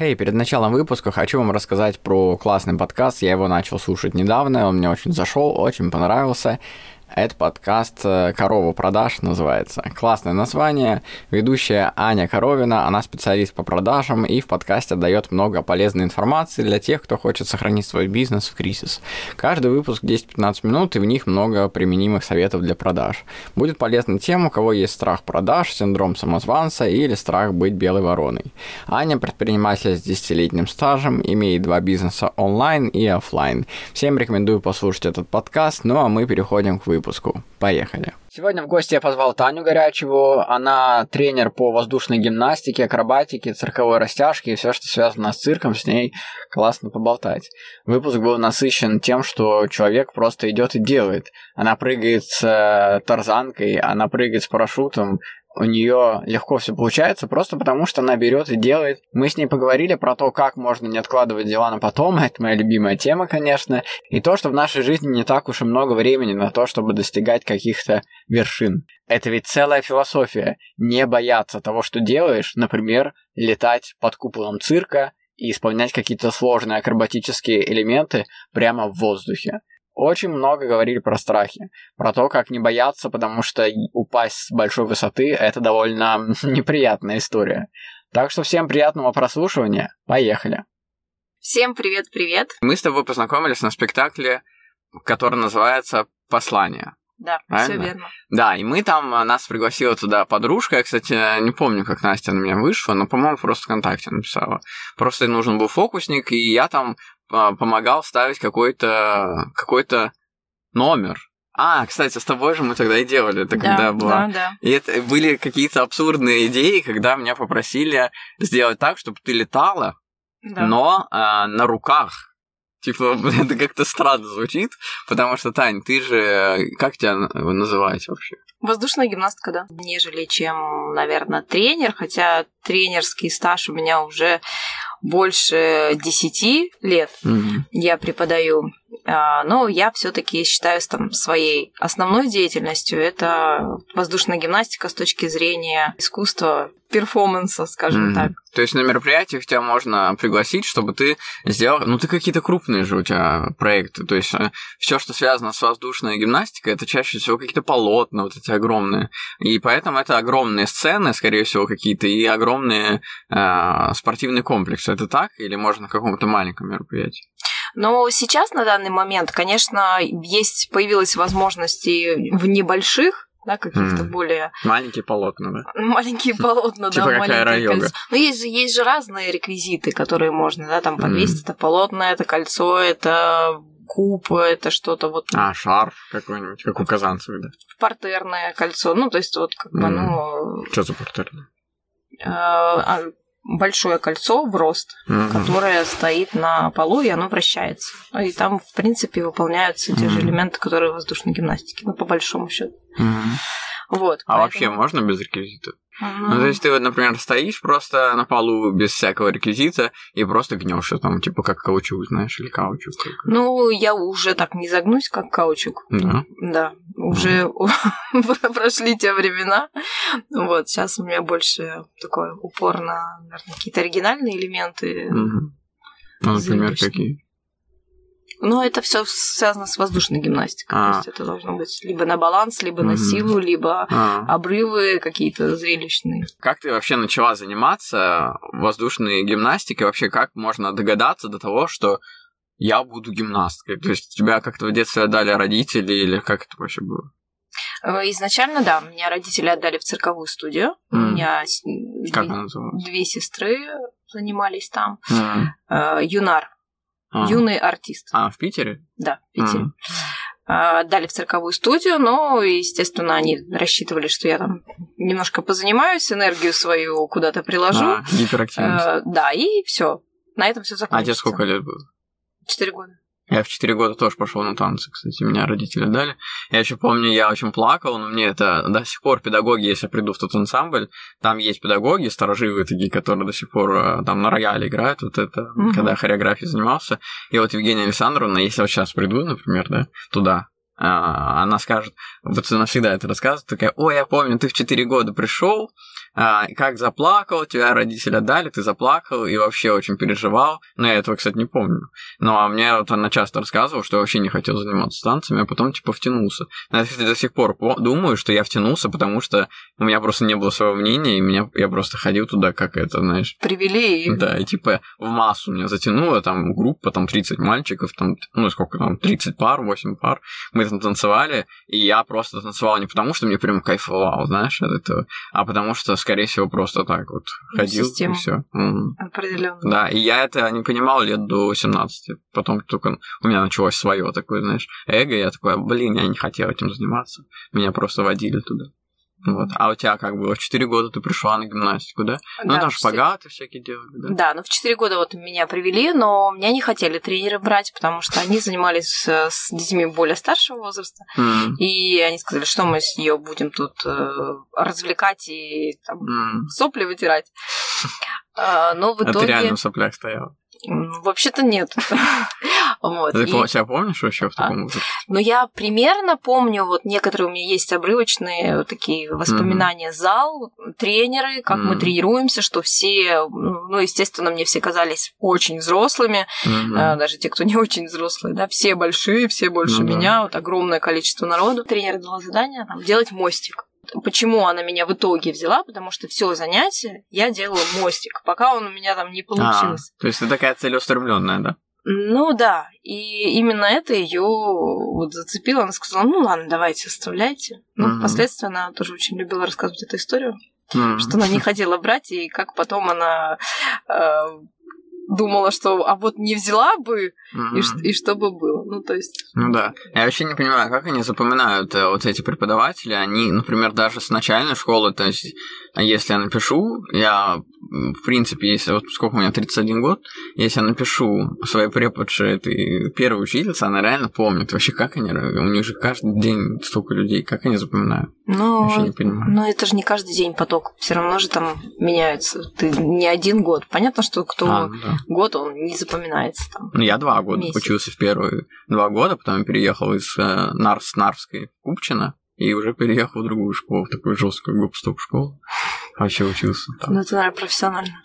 Хей, hey, перед началом выпуска хочу вам рассказать про классный подкаст. Я его начал слушать недавно, он мне очень зашел, очень понравился. Это подкаст э, «Корова продаж» называется. Классное название. Ведущая Аня Коровина, она специалист по продажам и в подкасте дает много полезной информации для тех, кто хочет сохранить свой бизнес в кризис. Каждый выпуск 10-15 минут, и в них много применимых советов для продаж. Будет полезна тем, у кого есть страх продаж, синдром самозванца или страх быть белой вороной. Аня предприниматель с 10-летним стажем, имеет два бизнеса онлайн и офлайн. Всем рекомендую послушать этот подкаст, ну а мы переходим к выпуску выпуску. Поехали. Сегодня в гости я позвал Таню Горячеву. Она тренер по воздушной гимнастике, акробатике, цирковой растяжке и все, что связано с цирком, с ней классно поболтать. Выпуск был насыщен тем, что человек просто идет и делает. Она прыгает с э, тарзанкой, она прыгает с парашютом, у нее легко все получается, просто потому что она берет и делает. Мы с ней поговорили про то, как можно не откладывать дела на потом, это моя любимая тема, конечно, и то, что в нашей жизни не так уж и много времени на то, чтобы достигать каких-то вершин. Это ведь целая философия. Не бояться того, что делаешь, например, летать под куполом цирка и исполнять какие-то сложные акробатические элементы прямо в воздухе очень много говорили про страхи, про то, как не бояться, потому что упасть с большой высоты – это довольно неприятная история. Так что всем приятного прослушивания. Поехали. Всем привет-привет. Мы с тобой познакомились на спектакле, который называется «Послание». Да, все верно. Да, и мы там, э, нас пригласила туда подружка, я, кстати, не помню, как Настя на меня вышла, но, по-моему, просто ВКонтакте написала. Просто нужен был фокусник, и я там помогал ставить какой-то какой-то номер. А, кстати, с тобой же мы тогда и делали, это да, когда было. Да, да. И это были какие-то абсурдные идеи, когда меня попросили сделать так, чтобы ты летала, да. но а, на руках. Типа, это как-то странно звучит, потому что, Тань, ты же... Как тебя называть вообще? Воздушная гимнастка, да. Нежели чем, наверное, тренер, хотя тренерский стаж у меня уже больше 10 лет mm-hmm. я преподаю. А, но я все-таки считаю там, своей основной деятельностью это воздушная гимнастика с точки зрения искусства, перформанса, скажем mm-hmm. так. То есть на мероприятиях тебя можно пригласить, чтобы ты сделал... Ну, ты какие-то крупные же у тебя проекты. То есть э, все, что связано с воздушной гимнастикой, это чаще всего какие-то полотна вот эти огромные. И поэтому это огромные сцены, скорее всего, какие-то, и огромные э, спортивные комплексы. Это так? Или можно на каком-то маленьком мероприятии? Но сейчас, на данный момент, конечно, есть, появилась возможности в небольших да, каких-то mm. более... Маленькие полотна, да? Маленькие полотна, типа да, маленькие кольцо. Но есть же, есть же разные реквизиты, которые можно, да, там подвесить. Это полотно, это кольцо, это куб, это что-то вот... А, шарф какой-нибудь, как у казанцев, да? Партерное кольцо, ну, то есть вот как бы, ну... Что за партерное? Большое кольцо в рост, mm-hmm. которое стоит на полу, и оно вращается. И там, в принципе, выполняются те mm-hmm. же элементы, которые в воздушной гимнастике, ну, по большому счету. Mm-hmm. Вот. А поэтому... вообще можно без реквизита? Mm-hmm. Ну, то есть ты вот, например, стоишь просто на полу без всякого реквизита и просто гнешь там, типа как каучук, знаешь, или каучук. Ну, я уже так не загнусь, как каучук. Да. Да. Уже mm-hmm. прошли те времена. Вот, сейчас у меня больше такой упор на, наверное, какие-то оригинальные элементы. Mm-hmm. Ну, например, какие? Но это все связано с воздушной гимнастикой. А. То есть это должно быть либо на баланс, либо на силу, либо а. обрывы какие-то зрелищные. Как ты вообще начала заниматься воздушной гимнастикой? Вообще, как можно догадаться до того, что я буду гимнасткой? То есть тебя как-то в детстве отдали родители или как это вообще было? Э, изначально, да, меня родители отдали в цирковую студию. Mm. У меня как две, две сестры занимались там. Mm. Юнар а. юный артист. А, в Питере? Да, в Питере. А. Дали в цирковую студию, но, естественно, они рассчитывали, что я там немножко позанимаюсь, энергию свою куда-то приложу. А, гиперактивность. А, да, и все. На этом все закончится. А тебе сколько лет было? Четыре года. Я в 4 года тоже пошел на танцы, кстати, меня родители дали. Я еще помню, я очень плакал, но мне это до сих пор педагоги, если я приду в тот ансамбль, там есть педагоги, стороживые такие, которые до сих пор э, там на рояле играют, вот это, угу. когда хореографией занимался. И вот Евгения Александровна, если я вот сейчас приду, например, да, туда, а, она скажет, вот она всегда это рассказывает, такая, ой, я помню, ты в 4 года пришел, а, как заплакал, тебя родители отдали, ты заплакал и вообще очень переживал. Но я этого, кстати, не помню. Но а мне вот она часто рассказывала, что я вообще не хотел заниматься танцами, а потом типа втянулся. Я, кстати, до сих пор думаю, что я втянулся, потому что у меня просто не было своего мнения, и меня, я просто ходил туда, как это, знаешь... Привели. Да, и типа в массу меня затянуло, там группа, там 30 мальчиков, там, ну сколько там, 30 пар, 8 пар. Мы там танцевали, и я просто танцевал не потому, что мне прям кайфовал, знаешь, от этого, а потому что скорее всего, просто так вот ходил Систему. и все. Определенно. Да, и я это не понимал лет до 18. Потом только у меня началось свое такое, знаешь, эго, я такой, блин, я не хотел этим заниматься. Меня просто водили туда. Вот. А у тебя как было? В 4 года ты пришла на гимнастику, да? Ну, да, там шпагаты 4... всякие делали, да? Да, ну в 4 года вот меня привели, но меня не хотели тренеры брать, потому что они занимались с детьми более старшего возраста. Mm. И они сказали, что мы с ее будем тут э, развлекать и там, mm. сопли вытирать. А, но в итоге... А ты реально в соплях стояла? Вообще-то нет. вот. Ты и... себя помнишь вообще в таком возрасте? Ну, я примерно помню, вот некоторые у меня есть обрывочные вот такие воспоминания. Mm-hmm. Зал, тренеры, как mm-hmm. мы тренируемся, что все, ну, естественно, мне все казались очень взрослыми, mm-hmm. даже те, кто не очень взрослые, да, все большие, все больше mm-hmm. меня, вот огромное количество народу. Тренер дал задание там, делать мостик. Почему она меня в итоге взяла? Потому что все занятие я делала мостик, пока он у меня там не получился. А, то есть ты такая целеустремленная, да? Ну да, и именно это ее вот зацепило. Она сказала, ну ладно, давайте, оставляйте. Ну, mm впоследствии она тоже очень любила рассказывать эту историю, mm что она не хотела брать, и как потом она э, думала, что а вот не взяла бы, mm-hmm. и, и что бы было. Ну, то есть... Ну да. Я вообще не понимаю, как они запоминают э, вот эти преподаватели. Они, например, даже с начальной школы, то есть а если я напишу, я, в принципе, если вот сколько у меня, 31 год, если я напишу своей преподше этой первой учительнице, она реально помнит вообще, как они, у них же каждый день столько людей, как они запоминают. Понимаю. Но это же не каждый день поток, все равно же там меняются. Ты не один год. Понятно, что кто а, да. год, он не запоминается там. Ну, я два года месяц. учился в первые два года, потом переехал из э, Нарс Нарвской в Купчино, и уже переехал в другую школу, в такую жесткую гоп-стоп школу. Вообще учился. Там. Ну, это, наверное, профессионально.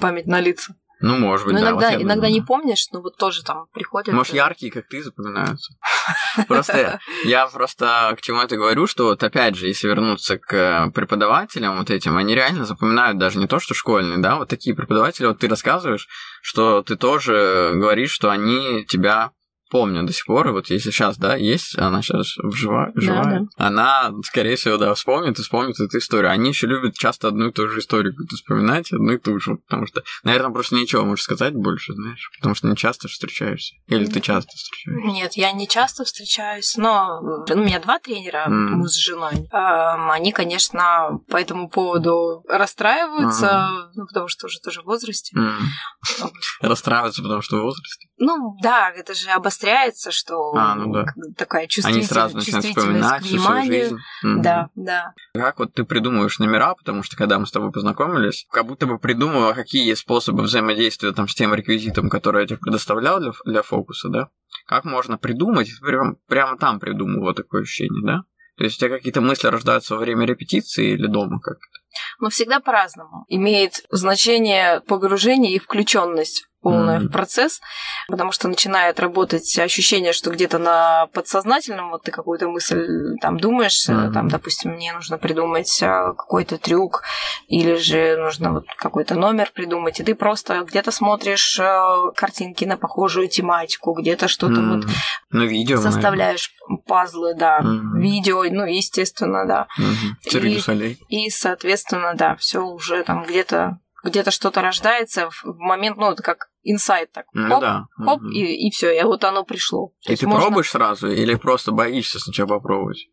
Память на лица. Ну, может быть, ну, да. Иногда, вот иногда не помнишь, но вот тоже там приходят. Может, яркие, как ты, запоминаются. Просто я просто к чему это говорю, что вот опять же, если вернуться к преподавателям вот этим, они реально запоминают даже не то, что школьные, да, вот такие преподаватели, вот ты рассказываешь, что ты тоже говоришь, что они тебя помню до сих пор, вот если сейчас, да, есть, она сейчас живая, живая да, да. она, скорее всего, да, вспомнит и вспомнит эту историю. Они еще любят часто одну и ту же историю вспоминать, одну и ту же, потому что, наверное, просто ничего можешь сказать больше, знаешь, потому что не часто встречаешься. Или ты часто встречаешься? Нет, я не часто встречаюсь, но ну, у меня два тренера, mm. муж с женой. Они, конечно, по этому поводу расстраиваются, mm. ну, потому что уже тоже в возрасте. Mm. Расстраиваются, потому что в возрасте? Ну, да, это же обостряется что а, ну да. такая чувствительность, Они сразу начинают вспоминать. Всю свою жизнь. Да, да. Как вот ты придумываешь номера, потому что когда мы с тобой познакомились, как будто бы придумывала, какие есть способы взаимодействия там с тем реквизитом, который я тебе предоставлял для, для фокуса, да? Как можно придумать, прям, прямо там придумывала такое ощущение, да? То есть у тебя какие-то мысли рождаются во время репетиции или дома как то Но всегда по-разному. Имеет значение погружение и включенность полное mm-hmm. в процесс, потому что начинает работать ощущение, что где-то на подсознательном вот ты какую-то мысль там думаешь, mm-hmm. там, допустим, мне нужно придумать а, какой-то трюк, или же нужно вот какой-то номер придумать, и ты просто где-то смотришь а, картинки на похожую тематику, где-то что-то mm-hmm. вот ну, видео, составляешь наверное. пазлы, да, mm-hmm. видео, ну, естественно, да. Mm-hmm. И, и, соответственно, да, все уже там где-то где-то что-то рождается в момент, ну, это как инсайт так. Ну, хоп, да. хоп, угу. и, и все, и вот оно пришло. То и ты можно... пробуешь сразу или просто боишься сначала попробовать?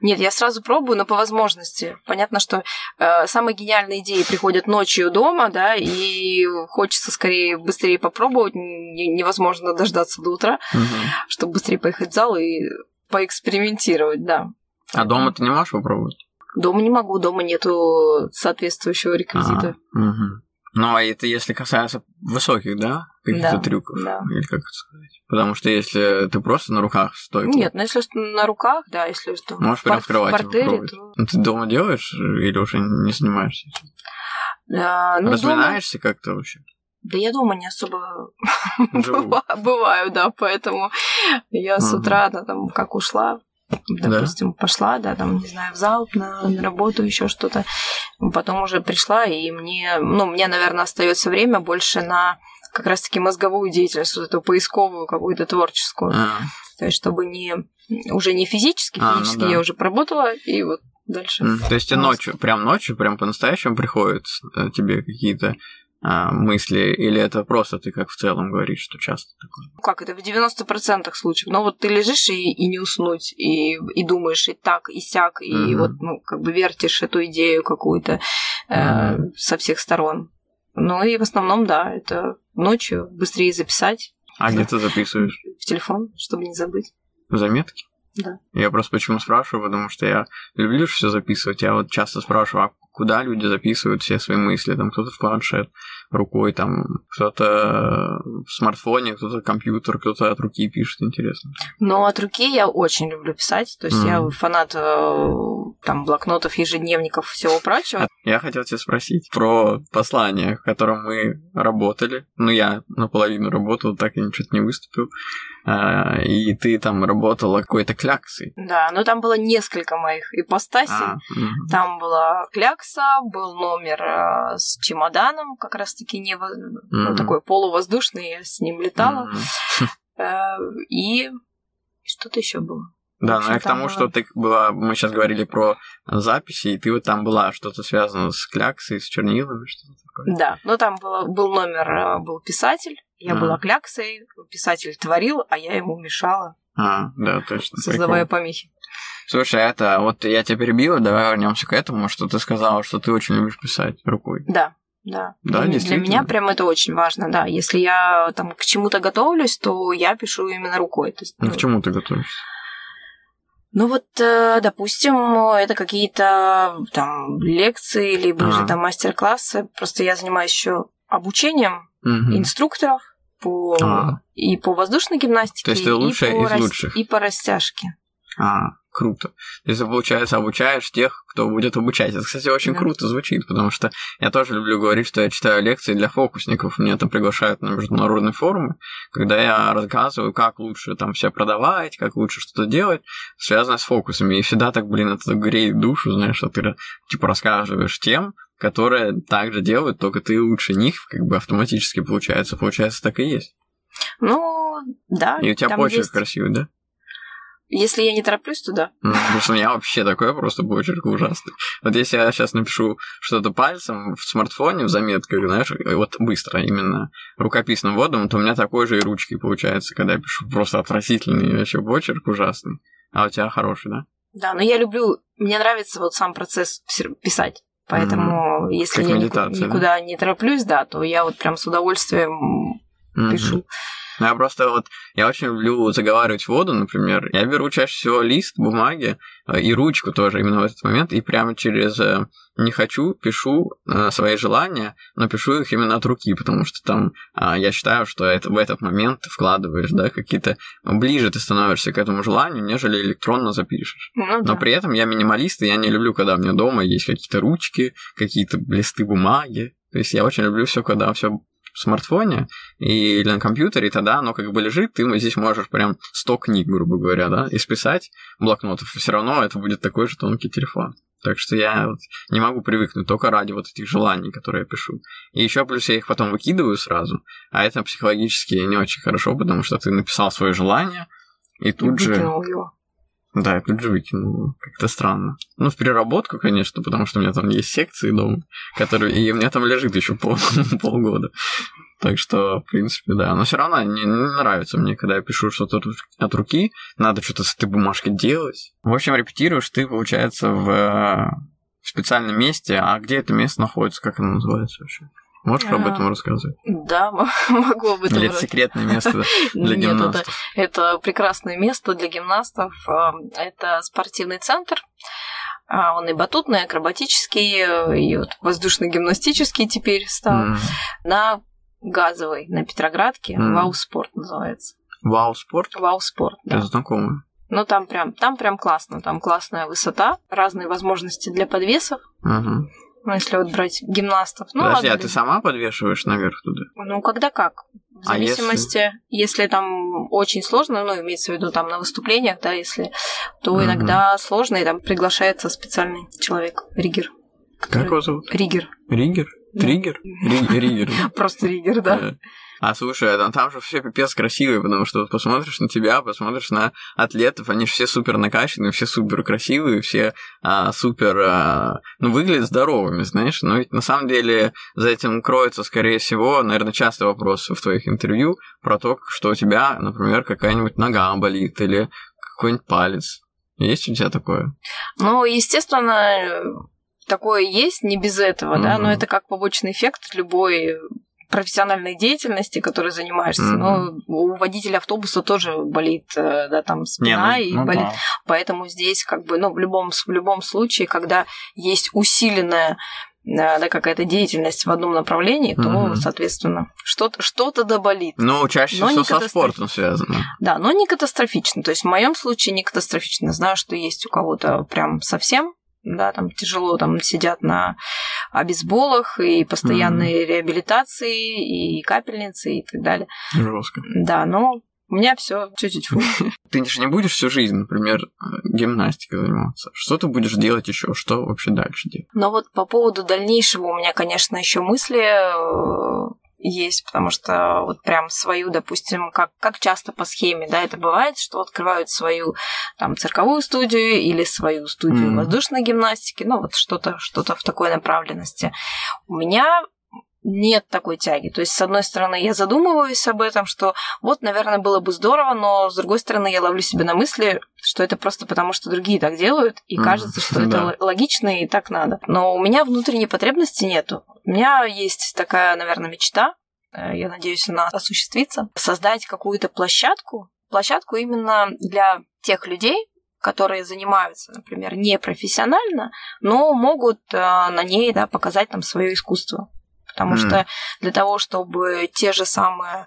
Нет, я сразу пробую, но по возможности. Понятно, что э, самые гениальные идеи приходят ночью дома, да, и хочется скорее быстрее попробовать. Невозможно дождаться до утра, угу. чтобы быстрее поехать в зал и поэкспериментировать, да. А дома ты не можешь попробовать? Дома не могу, дома нету соответствующего реквизита. А, угу. Ну, а это если касается высоких, да? Каких-то да, трюков? Да. Или как это сказать? Потому что если ты просто на руках стойку... Нет, ну если на руках, да, если что... Можешь прям открывать в портере, то... Ну, ты дома делаешь или уже не занимаешься этим? А, ну, Разминаешься дома... как-то вообще? Да я дома не особо бываю, да, поэтому я с утра, там, как ушла, допустим, да? пошла, да, там, не знаю, в зал, на, на работу, еще что-то. Потом уже пришла, и мне, ну, мне, наверное, остается время больше на как раз-таки мозговую деятельность, вот эту поисковую какую-то творческую. А. То есть, чтобы не уже не физически, а, физически ну да. я уже поработала, и вот дальше. Mm, то есть ночью, прям ночью, прям по-настоящему приходят э, тебе какие-то а, мысли, или это просто ты как в целом говоришь, что часто такое? Как это в 90% случаев? Ну вот ты лежишь и, и не уснуть, и, и думаешь и так, и сяк, и mm-hmm. вот ну, как бы вертишь эту идею какую-то э, mm-hmm. со всех сторон. Ну и в основном, да, это ночью быстрее записать. А где ты записываешь? В телефон, чтобы не забыть. Заметки? Да. Я просто почему спрашиваю, потому что я люблю все записывать. Я вот часто спрашиваю, а куда люди записывают все свои мысли. Там кто-то в планшет рукой, там кто-то в смартфоне, кто-то компьютер, кто-то от руки пишет, интересно. Ну, от руки я очень люблю писать. То есть mm. я фанат э, там блокнотов, ежедневников, всего прочего. Я хотел тебя спросить про послание, в котором мы работали. Ну, я наполовину работал, так и ничего не выступил. А, и ты там работала какой-то кляксой. Да, но там было несколько моих ипостасей. А, угу. Там была клякса, был номер э, с чемоданом, как раз-таки не угу. ну, такой полувоздушный, я с ним летала. Угу. И что-то еще было. Да, но я к тому, было... что ты была, мы сейчас говорили про записи, и ты вот там была что-то связано с кляксой, с чернилами, что-то такое. Да, но там было, был номер, э, был писатель, я а. была кляксой, писатель творил, а я ему мешала. А, да, точно. Создавая помехи. Слушай, это вот я тебя перебила, давай вернемся к этому, что ты сказала, что ты очень любишь писать рукой. Да, да. Да, для, для меня прям это очень важно, да. Если я там к чему-то готовлюсь, то я пишу именно рукой. То есть, ну, к чему ты готовишься? Ну вот, э, допустим, это какие-то там лекции, либо а. же там мастер-классы. Просто я занимаюсь еще обучением угу. инструкторов по а. и по воздушной гимнастике, То есть ты и, по из рас... лучших. и по растяжке. А, круто. Если, получается, обучаешь тех, кто будет обучать. Это, кстати, очень да. круто звучит, потому что я тоже люблю говорить, что я читаю лекции для фокусников. Меня там приглашают на международные форумы, когда я рассказываю, как лучше там все продавать, как лучше что-то делать, связанное с фокусами. И всегда так, блин, это греет душу, знаешь, что ты типа рассказываешь тем, которые также делают, только ты лучше них, как бы автоматически получается. Получается, так и есть. Ну, да. И у тебя почерк есть... красивый, да? Если я не тороплюсь, то да. Ну, потому что у меня вообще такое просто почерк ужасный. Вот если я сейчас напишу что-то пальцем в смартфоне, в заметках, знаешь, вот быстро именно рукописным водом, то у меня такой же и ручки получается, когда я пишу просто отвратительный вообще почерк ужасный. А у тебя хороший, да? Да, но я люблю, мне нравится вот сам процесс писать. Поэтому, mm-hmm. если как я никуда да? не тороплюсь, да, то я вот прям с удовольствием mm-hmm. пишу. Я просто вот, я очень люблю заговаривать воду, например. Я беру чаще всего лист бумаги э, и ручку тоже именно в этот момент, и прямо через э, «не хочу» пишу э, свои желания, но пишу их именно от руки, потому что там я считаю, что это в этот момент ты вкладываешь, да, какие-то... Ближе ты становишься к этому желанию, нежели электронно запишешь. Ну, да. Но при этом я минималист, и я не люблю, когда у меня дома есть какие-то ручки, какие-то листы бумаги. То есть я очень люблю все, когда все смартфоне и, или на компьютере, и тогда оно как бы лежит, ты здесь можешь прям 100 книг, грубо говоря, да, исписать блокнотов, и все равно это будет такой же тонкий телефон. Так что я вот не могу привыкнуть только ради вот этих желаний, которые я пишу. И еще плюс я их потом выкидываю сразу, а это психологически не очень хорошо, потому что ты написал свое желание, и тут и же... Его. Да, я тут же выкинул. Как-то странно. Ну, в переработку, конечно, потому что у меня там есть секции дома, которые... И у меня там лежит еще пол... полгода. Так что, в принципе, да. Но все равно не, не нравится мне, когда я пишу что-то от руки, надо что-то с этой бумажкой делать. В общем, репетируешь ты, получается, в, в специальном месте. А где это место находится? Как оно называется вообще? Можешь об этом рассказать? Да, могу об этом Или это секретное место для гимнастов? Нет, это, это прекрасное место для гимнастов. А, это спортивный центр. А, он и батутный, и акробатический, и вот воздушно-гимнастический теперь стал. Mm. На газовой, на Петроградке. Mm. Вау Спорт называется. Вау Спорт? Вау Спорт, да. Это знакомый. Ну, там прям, там прям классно. Там классная высота, разные возможности для подвесов. Угу. Ну, если вот брать гимнастов. Ну, Подожди, ладно, а ты сама подвешиваешь наверх туда? Ну, когда как. В зависимости, а если... если там очень сложно, ну, имеется в виду там на выступлениях, да, если, то угу. иногда сложно, и там приглашается специальный человек, ригер. Как его зовут? Ригер. Ригер? Триггер? Ригер. Просто ригер, да. А слушай, там, там же все пипец красивые, потому что вот посмотришь на тебя, посмотришь на атлетов, они же все супер накачанные, все супер красивые, все а, супер, а, ну, выглядят здоровыми, знаешь. Но ведь на самом деле за этим кроется, скорее всего, наверное, часто вопросы в твоих интервью про то, что у тебя, например, какая-нибудь нога болит или какой-нибудь палец. Есть у тебя такое? Ну, естественно, такое есть, не без этого, mm-hmm. да, но это как побочный эффект любой профессиональной деятельности, которой занимаешься. Mm-hmm. Но у водителя автобуса тоже болит, э, да, там спина Не, ну, и ну, болит. Да. Поэтому здесь как бы, ну, в любом, в любом случае, когда есть усиленная э, да, какая-то деятельность в одном направлении, то, угу. соответственно, что-то, что-то доболит. Ну, чаще но всего со спортом связано. Да, но не катастрофично. То есть в моем случае не катастрофично. Знаю, что есть у кого-то прям совсем да, там тяжело, там сидят на обезболах и постоянные mm. реабилитации, и капельницы, и так далее. Жестко. Да, но у меня все чуть-чуть Ты же не будешь всю жизнь, например, гимнастикой заниматься. Что ты будешь делать еще? Что вообще дальше делать? Но вот по поводу дальнейшего у меня, конечно, еще мысли э, есть, потому что вот прям свою, допустим, как, как часто по схеме, да, это бывает, что открывают свою там цирковую студию или свою студию mm. воздушной гимнастики, ну вот что-то что в такой направленности. У меня нет такой тяги. То есть, с одной стороны, я задумываюсь об этом, что вот, наверное, было бы здорово, но с другой стороны, я ловлю себя на мысли, что это просто потому, что другие так делают, и кажется, что да. это логично и так надо. Но у меня внутренней потребности нету. У меня есть такая, наверное, мечта, э, я надеюсь, она осуществится, создать какую-то площадку, площадку именно для тех людей, которые занимаются, например, непрофессионально, но могут э, на ней да, показать там свое искусство потому mm. что для того, чтобы те же самые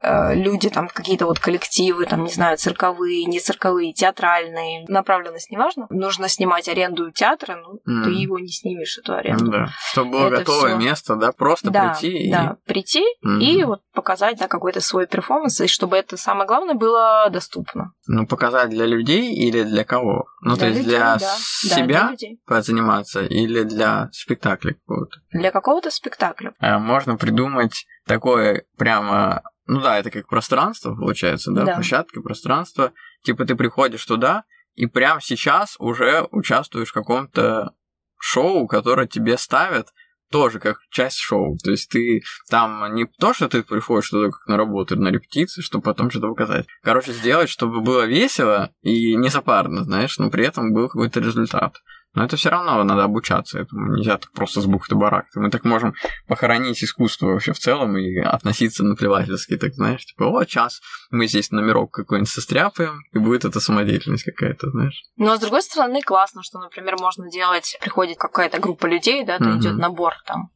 э, люди, там какие-то вот коллективы, там, не знаю, цирковые, не цирковые, театральные, направленность неважно, нужно снимать аренду театра, ну, mm. ты его не снимешь, эту аренду. Да, чтобы было Это готовое всё... место, да, просто да, прийти да, и... прийти mm. и вот показать, да, какой-то свой перформанс, и чтобы это, самое главное, было доступно. Ну, показать для людей или для кого? Ну, для то есть людей, для да. себя да, для заниматься или для спектакля какого-то? Для какого-то спектакля. А можно придумать такое прямо, ну да, это как пространство получается, да, да. площадка, пространство. Типа ты приходишь туда и прямо сейчас уже участвуешь в каком-то шоу, которое тебе ставят, тоже как часть шоу. То есть ты там не то, что ты приходишь туда как на работу, на репетиции, чтобы потом что-то показать. Короче, сделать, чтобы было весело и не запарно, знаешь, но при этом был какой-то результат. Но это все равно надо обучаться этому. Нельзя так просто с бухты барахты. Мы так можем похоронить искусство вообще в целом и относиться наплевательски, так знаешь, типа, о, час мы здесь номерок какой-нибудь состряпаем, и будет это самодеятельность какая-то, знаешь. Ну, а с другой стороны, классно, что, например, можно делать, приходит какая-то группа людей, да, то идет набор там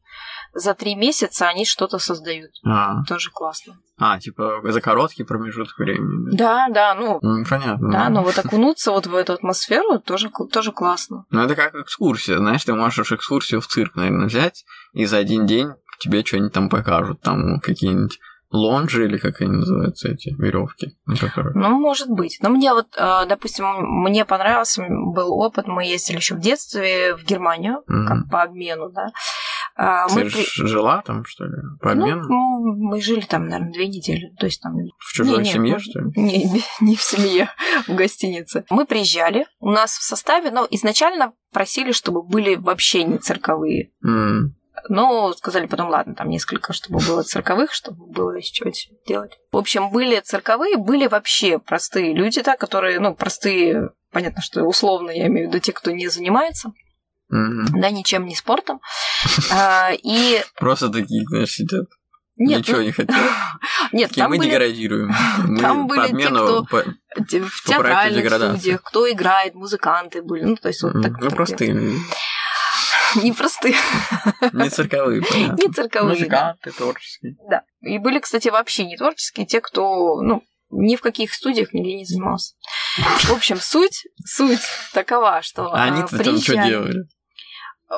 за три месяца они что-то создают. А. Тоже классно. А, типа за короткий промежуток времени. Да, да, ну. ну понятно. Да, но вот окунуться вот в эту атмосферу тоже, тоже классно. Ну, это как экскурсия, знаешь, ты можешь экскурсию в цирк, наверное, взять, и за один день тебе что-нибудь там покажут, там какие-нибудь лонжи или как они называются эти веревки, на которых. Ну, может быть. Но мне вот, э, допустим, мне понравился был опыт. Мы ездили еще в детстве в Германию, mm-hmm. как по обмену, да. А, Ты мы при... жила там, что ли, по обмену? Ну, мы жили там, наверное, две недели. То есть там... В чужой не, семье, не, что ли? Не, не в семье, в гостинице. Мы приезжали, у нас в составе, но изначально просили, чтобы были вообще не цирковые. Mm. Но сказали потом, ладно, там несколько, чтобы было цирковых, чтобы было из чего делать. В общем, были цирковые, были вообще простые люди, да, которые, ну, простые, понятно, что условно, я имею в виду те, кто не занимается. Mm-hmm. Да, ничем не спортом. а, и... Просто такие, знаешь, сидят. Нет, Ничего ну... не хотят. Нет, там мы были... деградируем. Мы там были те, кто по... в театральных студиях, кто играет, музыканты были. Ну, то есть вот так. Ну, простые. Непростые. Не цирковые, понятно. Не цирковые. Музыканты творческие. Да. И были, кстати, вообще не творческие, те, кто, ну, ни в каких студиях нигде не занимался. В общем, суть, суть такова, что а они-то там что делали?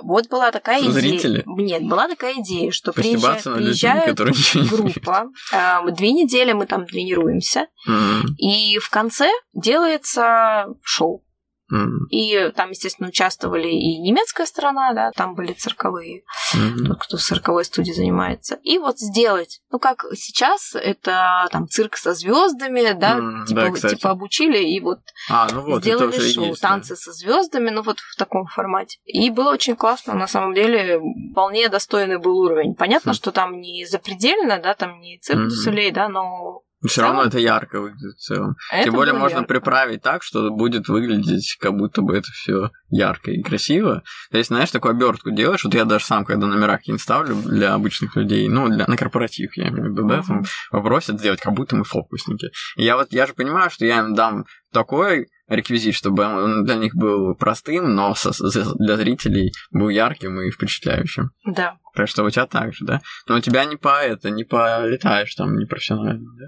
Вот была такая Зрители? идея. Нет, была такая идея, что приезжает, приезжает людьми, группа. Э, две недели мы там тренируемся. Mm-hmm. И в конце делается шоу. Mm-hmm. И там, естественно, участвовали и немецкая сторона, да, там были цирковые, mm-hmm. тот, кто в цирковой студии занимается. И вот сделать, ну как сейчас, это там цирк со звездами, да, mm-hmm. типа, да типа обучили и вот, а, ну вот сделали шоу, есть, танцы да. со звездами, ну вот в таком формате. И было очень классно, на самом деле, вполне достойный был уровень. Понятно, mm-hmm. что там не запредельно, да, там не цирк mm-hmm. да, но все равно это ярко выглядит в целом. Это Тем более можно ярко. приправить так, что будет выглядеть, как будто бы это все ярко и красиво. То есть, знаешь, такую обертку делаешь. Вот я даже сам, когда номера какие-нибудь ставлю для обычных людей, ну, для, на корпоратив, я имею в виду, да, там попросят сделать, как будто мы фокусники. И я вот, я же понимаю, что я им дам такой реквизит, чтобы он для них был простым, но со, для зрителей был ярким и впечатляющим. Да. Так что у тебя так же, да? Но у тебя не по это, не полетаешь там, не профессионально, да?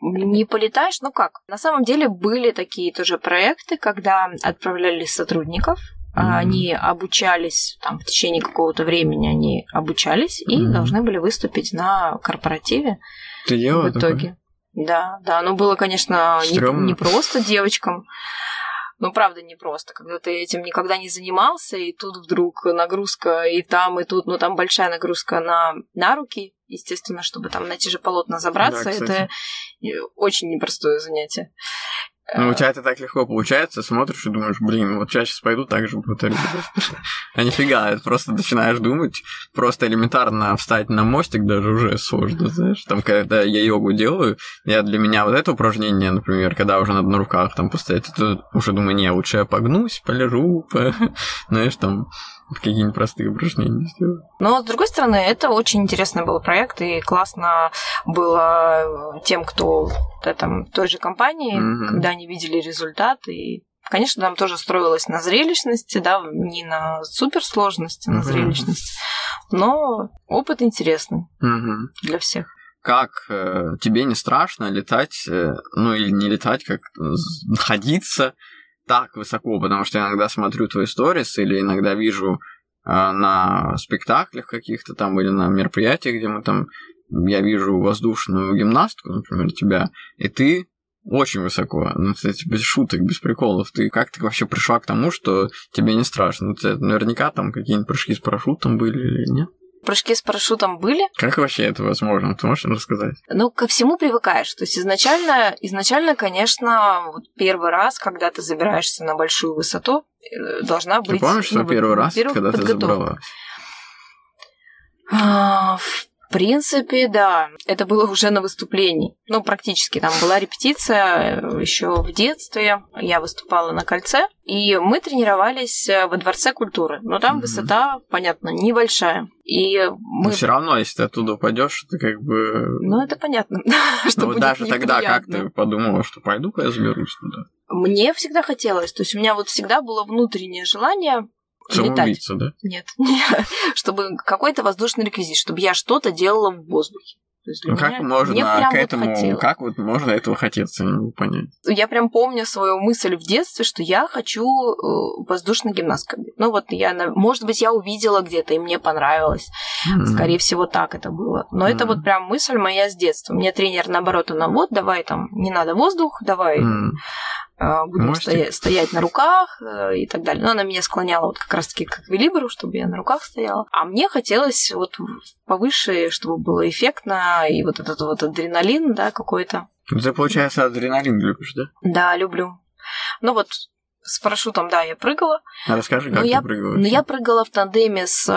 Не полетаешь, ну как? На самом деле были такие тоже проекты, когда отправляли сотрудников, mm-hmm. они обучались, там, в течение какого-то времени они обучались mm-hmm. и должны были выступить на корпоративе. Ты делала в итоге. Такое? Да, да, ну было, конечно, не, не просто девочкам, ну, правда, не просто, когда ты этим никогда не занимался, и тут вдруг нагрузка и там, и тут, ну, там большая нагрузка на, на руки, естественно, чтобы там на те же полотна забраться, да, это очень непростое занятие. Ну, у тебя это так легко получается, смотришь и думаешь, блин, вот я сейчас пойду так же буду А нифига, это просто начинаешь думать, просто элементарно встать на мостик даже уже сложно, знаешь. Там, когда я йогу делаю, я для меня вот это упражнение, например, когда уже надо на руках там постоять, это уже думаю, не, лучше я погнусь, полежу, знаешь, там какие-нибудь простые упражнения сделать. Но, с другой стороны, это очень интересный был проект, и классно было тем, кто в этом, той же компании, mm-hmm. когда они видели результат, и Конечно, там тоже строилось на зрелищности, да, не на суперсложности, на mm-hmm. зрелищности. Но опыт интересный mm-hmm. для всех. Как э, тебе не страшно летать, э, ну или не летать, как находиться так высоко, потому что я иногда смотрю твои сторис или иногда вижу э, на спектаклях каких-то там или на мероприятиях, где мы там, я вижу воздушную гимнастку, например, тебя, и ты очень высоко. Ну, кстати, без шуток, без приколов. Ты как ты вообще пришла к тому, что тебе не страшно? Ну, наверняка там какие-нибудь прыжки с парашютом были или нет? Прыжки с парашютом были. Как вообще это возможно? Ты можешь рассказать? Ну, ко всему привыкаешь. То есть изначально, изначально, конечно, вот первый раз, когда ты забираешься на большую высоту, э, должна быть... Ты помнишь, что ну, первый раз, когда ты забралась? А, в принципе, да. Это было уже на выступлении. Ну, практически. Там была репетиция э, еще в детстве. Я выступала на кольце. И мы тренировались э, во Дворце культуры. Но там mm-hmm. высота, понятно, небольшая. И мы... Но все равно, если ты оттуда упадешь, это как бы... Ну, это понятно. что вот даже тогда как ты подумала, что пойду-ка я заберусь туда? Мне всегда хотелось. То есть у меня вот всегда было внутреннее желание Самоубийца, летать. да? Нет. чтобы какой-то воздушный реквизит, чтобы я что-то делала в воздухе. ну как можно к этому, вот как вот можно этого хотеться, не могу понять. Я прям помню свою мысль в детстве, что я хочу э, воздушной гимнасткой. Ну вот я, может быть, я увидела где-то, и мне понравилось. Mm-hmm. Скорее всего, так это было. Но mm-hmm. это вот прям мысль моя с детства. Мне тренер, наоборот, она вот, давай там, не надо воздух, давай... Mm-hmm будем стоять, стоять на руках э, и так далее. Но она меня склоняла вот как раз-таки к эквилибру, чтобы я на руках стояла. А мне хотелось вот повыше, чтобы было эффектно, и вот этот вот адреналин, да, какой-то. Ты, получается, адреналин любишь, да? Да, люблю. Ну вот с парашютом, да, я прыгала. А расскажи, как но ты я, прыгала? Ну, я прыгала в тандеме с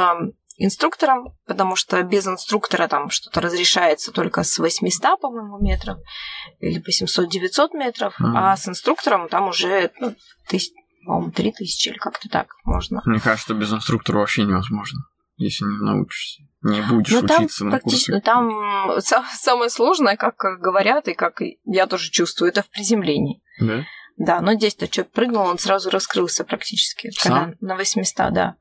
инструктором, потому что без инструктора там что-то разрешается только с 800, по-моему, метров, или по 700-900 метров, mm. а с инструктором там уже, ну, тысяч, по-моему, 3000 или как-то так можно. Мне кажется, без инструктора вообще невозможно, если не научишься. Не будешь ну, там учиться на курсе. Там самое сложное, как говорят, и как я тоже чувствую, это в приземлении. Да? Да, но здесь-то человек прыгнул, он сразу раскрылся практически. Сам? Когда на 800, да.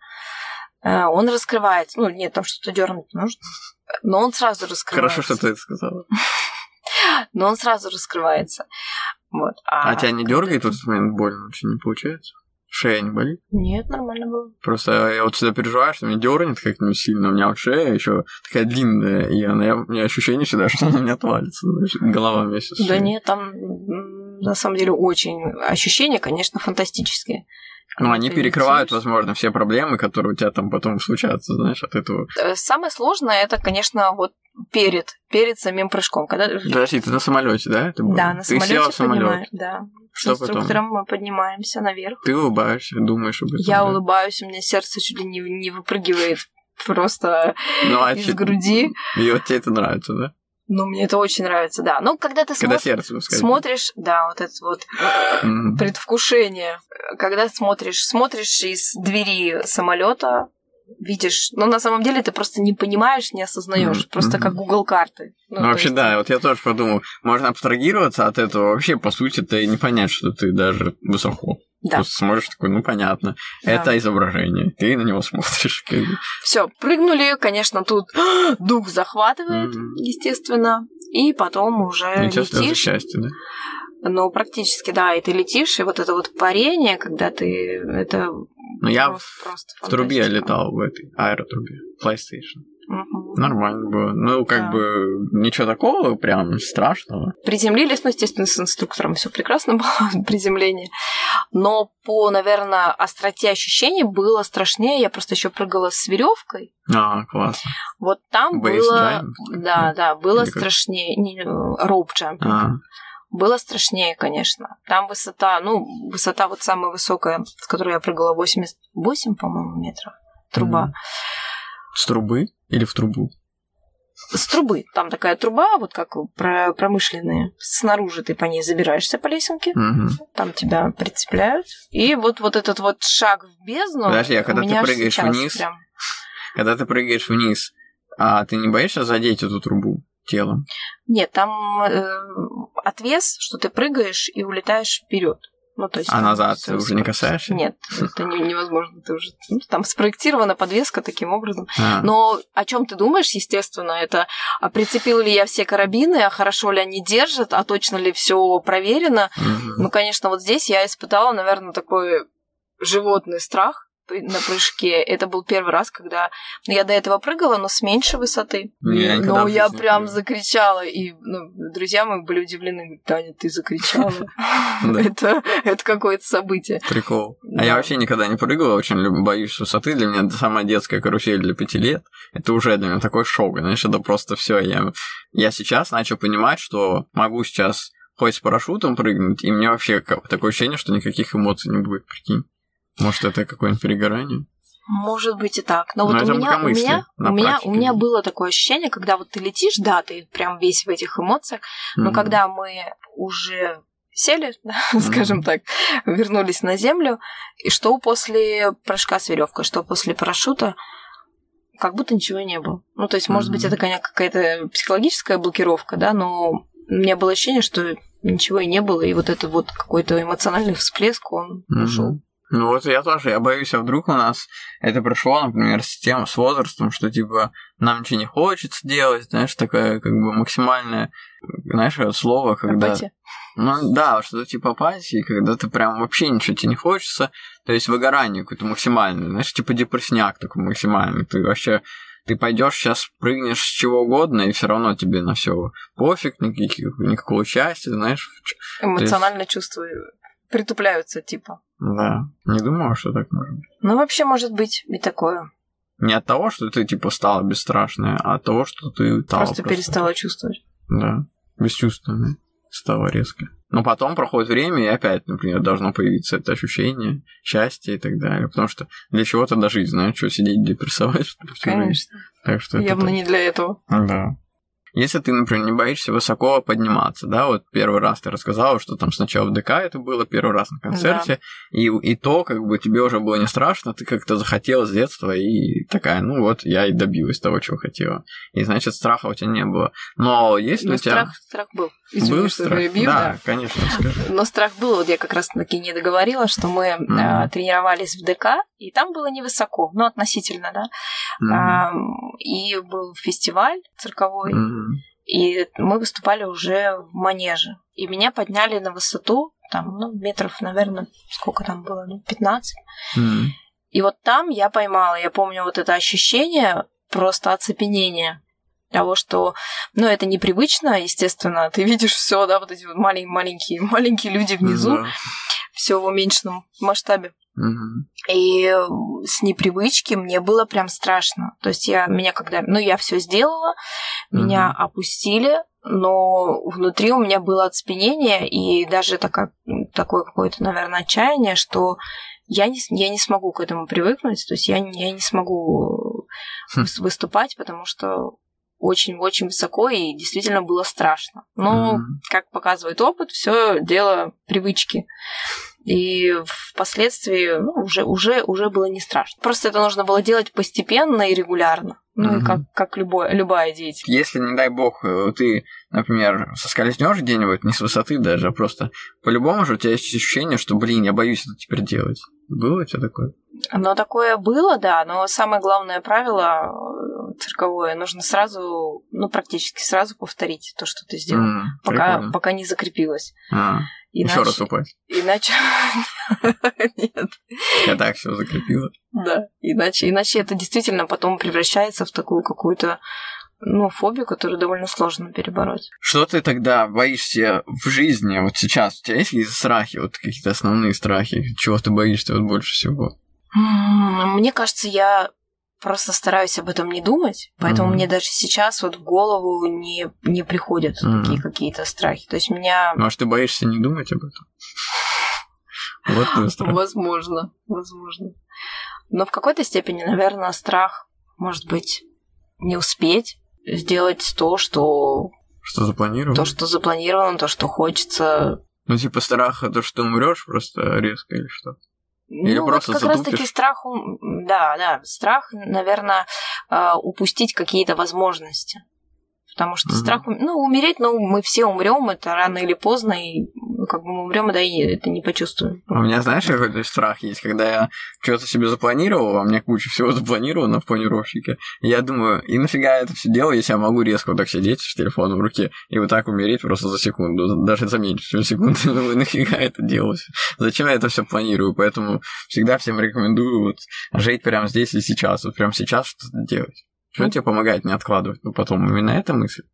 Э, он раскрывается. Ну, нет, там что-то дернуть нужно. Но он сразу раскрывается. Хорошо, что ты это сказала. Но он сразу раскрывается. Вот. А, а тебя не дергает в этот момент больно? Вообще не получается? Шея не болит? Нет, нормально было. Просто я вот всегда переживаю, что меня дернет как-нибудь сильно. У меня вот шея еще такая длинная, и она, у меня ощущение всегда, что она у меня отвалится. Значит, голова вместе с Да нет, там на самом деле очень ощущения, конечно, фантастические. Ну, они перекрывают, возможно, все проблемы, которые у тебя там потом случатся, знаешь, от этого. Э, самое сложное это, конечно, вот перед, перед самим прыжком. Когда... Подожди, ты на самолете, да? Было? Да, на ты самолете села в самолет. да. Что С инструктором потом? мы поднимаемся наверх. Ты улыбаешься, думаешь об этом. Я да? улыбаюсь, у меня сердце чуть ли не, не выпрыгивает просто ну, а из груди. И вот тебе это нравится, да? Ну, мне это очень нравится, да. Ну, когда ты когда смотр... сердце смотришь, да, вот это вот mm-hmm. предвкушение, когда смотришь, смотришь из двери самолета, видишь, но на самом деле ты просто не понимаешь, не осознаешь, mm-hmm. просто как Google карты. Ну, ну вообще, есть... да, вот я тоже подумал, можно абстрагироваться от этого, вообще, по сути, ты не понять, что ты даже высоко. Да. Просто смотришь такой, ну понятно, да. это изображение, ты на него смотришь. Все, прыгнули, конечно, тут дух захватывает, mm-hmm. естественно, и потом уже и летишь. счастье, да? Ну, практически, да, и ты летишь, и вот это вот парение, когда ты это. Ну, я просто, в, просто в трубе летал в этой аэротрубе, PlayStation. Угу. Нормально было. Ну, как да. бы ничего такого прям страшного. Приземлились, ну, естественно, с инструктором все прекрасно было, приземление. Но по, наверное, остроте ощущений было страшнее. Я просто еще прыгала с веревкой. А, классно. Вот там Base было... Да, да, было Или страшнее. Не, роуп джампинг. А. Было страшнее, конечно. Там высота, ну, высота вот самая высокая, с которой я прыгала, 88, по-моему, метров. Труба. Mm. С трубы или в трубу? С трубы. Там такая труба, вот как промышленные. Снаружи ты по ней забираешься по лесенке. Угу. Там тебя прицепляют. И вот, вот этот вот шаг в бездну. Подожди, а когда ты прыгаешь вниз, прям... когда ты прыгаешь вниз, а ты не боишься задеть эту трубу телом? Нет, там э, отвес, что ты прыгаешь и улетаешь вперед. Ну, то есть, а назад ты уже не касаешься? Нет, это невозможно. Ты уже, ну, там спроектирована подвеска таким образом. А. Но о чем ты думаешь, естественно, это а прицепил ли я все карабины, а хорошо ли они держат, а точно ли все проверено. Угу. Ну, конечно, вот здесь я испытала, наверное, такой животный страх на прыжке. Это был первый раз, когда ну, я до этого прыгала, но с меньшей высоты. Я но я прям прыгал. закричала, и ну, друзья мои были удивлены, говорят, Таня, ты закричала. Это какое-то событие. Прикол. А я вообще никогда не прыгала, очень боюсь высоты. Для меня самая детская карусель для пяти лет. Это уже для меня такой шок. Знаешь, это просто все. Я сейчас начал понимать, что могу сейчас хоть с парашютом прыгнуть, и мне вообще такое ощущение, что никаких эмоций не будет, прикинь. Может, это какое-нибудь перегорание? Может быть и так. Но, Но вот у меня, у меня, у меня, у меня было такое ощущение, когда вот ты летишь, да, ты прям весь в этих эмоциях, но mm-hmm. когда мы уже сели, mm-hmm. скажем так, вернулись на землю, и что после прыжка с веревкой, что после парашюта, как будто ничего не было. Ну, то есть, может mm-hmm. быть, это, конечно, какая-то психологическая блокировка, да, но у меня было ощущение, что ничего и не было, и вот это вот какой-то эмоциональный всплеск, он mm-hmm. ушел. Ну вот я тоже, я боюсь, а вдруг у нас это пришло, например, с тем, с возрастом, что типа нам ничего не хочется делать, знаешь, такое как бы максимальное, знаешь, слово, когда... Апатия. Ну да, что-то типа апатии, когда ты прям вообще ничего тебе не хочется, то есть выгорание какое-то максимальное, знаешь, типа депрессняк такой максимальный, ты вообще ты пойдешь сейчас прыгнешь с чего угодно, и все равно тебе на все пофиг, никаких, никакого счастья, знаешь. Эмоционально есть... чувствую притупляются, типа. Да. Не думала, что так может быть. Ну, вообще, может быть и такое. Не от того, что ты, типа, стала бесстрашная, а от того, что ты стала просто, просто перестала чувствовать. Да. Бесчувственная стала резко. Но потом проходит время, и опять, например, должно появиться это ощущение счастья и так далее. Потому что для чего-то дожить, знаешь, что сидеть депрессовать. Конечно. Так что Явно это... не для этого. Да. Если ты, например, не боишься высоко подниматься, да, вот первый раз ты рассказала, что там сначала в ДК это было, первый раз на концерте, да. и, и то, как бы тебе уже было не страшно, ты как-то захотела с детства, и такая, ну вот, я и добилась того, чего хотела. И значит, страха у тебя не было. Но есть ли у тебя... Страх, страх был. Извини, был страх? Перебью, да, да, конечно, скажи. Но страх был, вот я как раз таки не договорила, что мы mm-hmm. тренировались в ДК, и там было невысоко, ну, относительно, да. Mm-hmm. А, и был фестиваль цирковой, mm-hmm. И мы выступали уже в манеже. И меня подняли на высоту, там, ну, метров, наверное, сколько там было, ну, 15. Mm-hmm. И вот там я поймала, я помню вот это ощущение просто оцепенения того, что, ну, это непривычно, естественно, ты видишь все, да, вот эти вот маленькие, маленькие, маленькие люди внизу, mm-hmm. все в уменьшенном масштабе. И с непривычки мне было прям страшно. То есть я меня когда, ну, я все сделала, mm-hmm. меня опустили, но внутри у меня было оцепенение и даже такое, такое какое-то, наверное, отчаяние, что я не, я не смогу к этому привыкнуть, то есть я, я не смогу хм. выступать, потому что очень-очень высоко и действительно было страшно. Но, mm-hmm. как показывает опыт, все дело привычки. И впоследствии ну, уже, уже, уже было не страшно. Просто это нужно было делать постепенно и регулярно. Ну и как, как любое, любая деятельность. Если, не дай бог, э, ты, например, соскользнешь где-нибудь, не с высоты даже, а просто по-любому же у тебя есть ощущение, что, блин, я боюсь это теперь делать. Было тебя такое? Оно такое было, да, но самое главное правило э, цирковое нужно сразу, ну, практически сразу повторить то, что ты сделал, mm, пока, пока не закрепилось. А, иначе, еще раз упасть. Иначе... Нет. Я так все закрепила. Да, иначе, иначе это действительно потом превращается в такую какую-то ну, фобию, которую довольно сложно перебороть. Что ты тогда боишься в жизни вот сейчас? У тебя есть какие-то страхи, вот какие-то основные страхи? Чего ты боишься вот больше всего? Мне кажется, я просто стараюсь об этом не думать, поэтому mm-hmm. мне даже сейчас вот в голову не, не приходят mm-hmm. такие какие-то страхи. То есть меня... Может, ты боишься не думать об этом? Вот Возможно, возможно. Но в какой-то степени, наверное, страх, может быть, не успеть сделать то, что... Что запланировано? То, что запланировано, то, что хочется. Ну, типа страх, то, что ты умрешь просто резко или что? Или ну, просто вот как раз таки страх, да, да, страх, наверное, а, упустить какие-то возможности. Потому что mm-hmm. страх, ну, умереть, ну, мы все умрем, это рано или поздно, и ну, как бы мы умрем, да, и это не почувствуем. У меня, знаешь, какой-то страх есть, когда я что-то себе запланировал, а у меня куча всего запланировано в планировщике, я думаю, и нафига я это все делаю, если я могу резко вот так сидеть с телефоном в руке и вот так умереть просто за секунду, даже за меньше, чем секунду, думаю, нафига это делать? Зачем я это все планирую? Поэтому всегда всем рекомендую вот жить прямо здесь и сейчас, вот прямо сейчас что-то делать. Что тебе помогает не откладывать? Ну, потом именно эта мысль?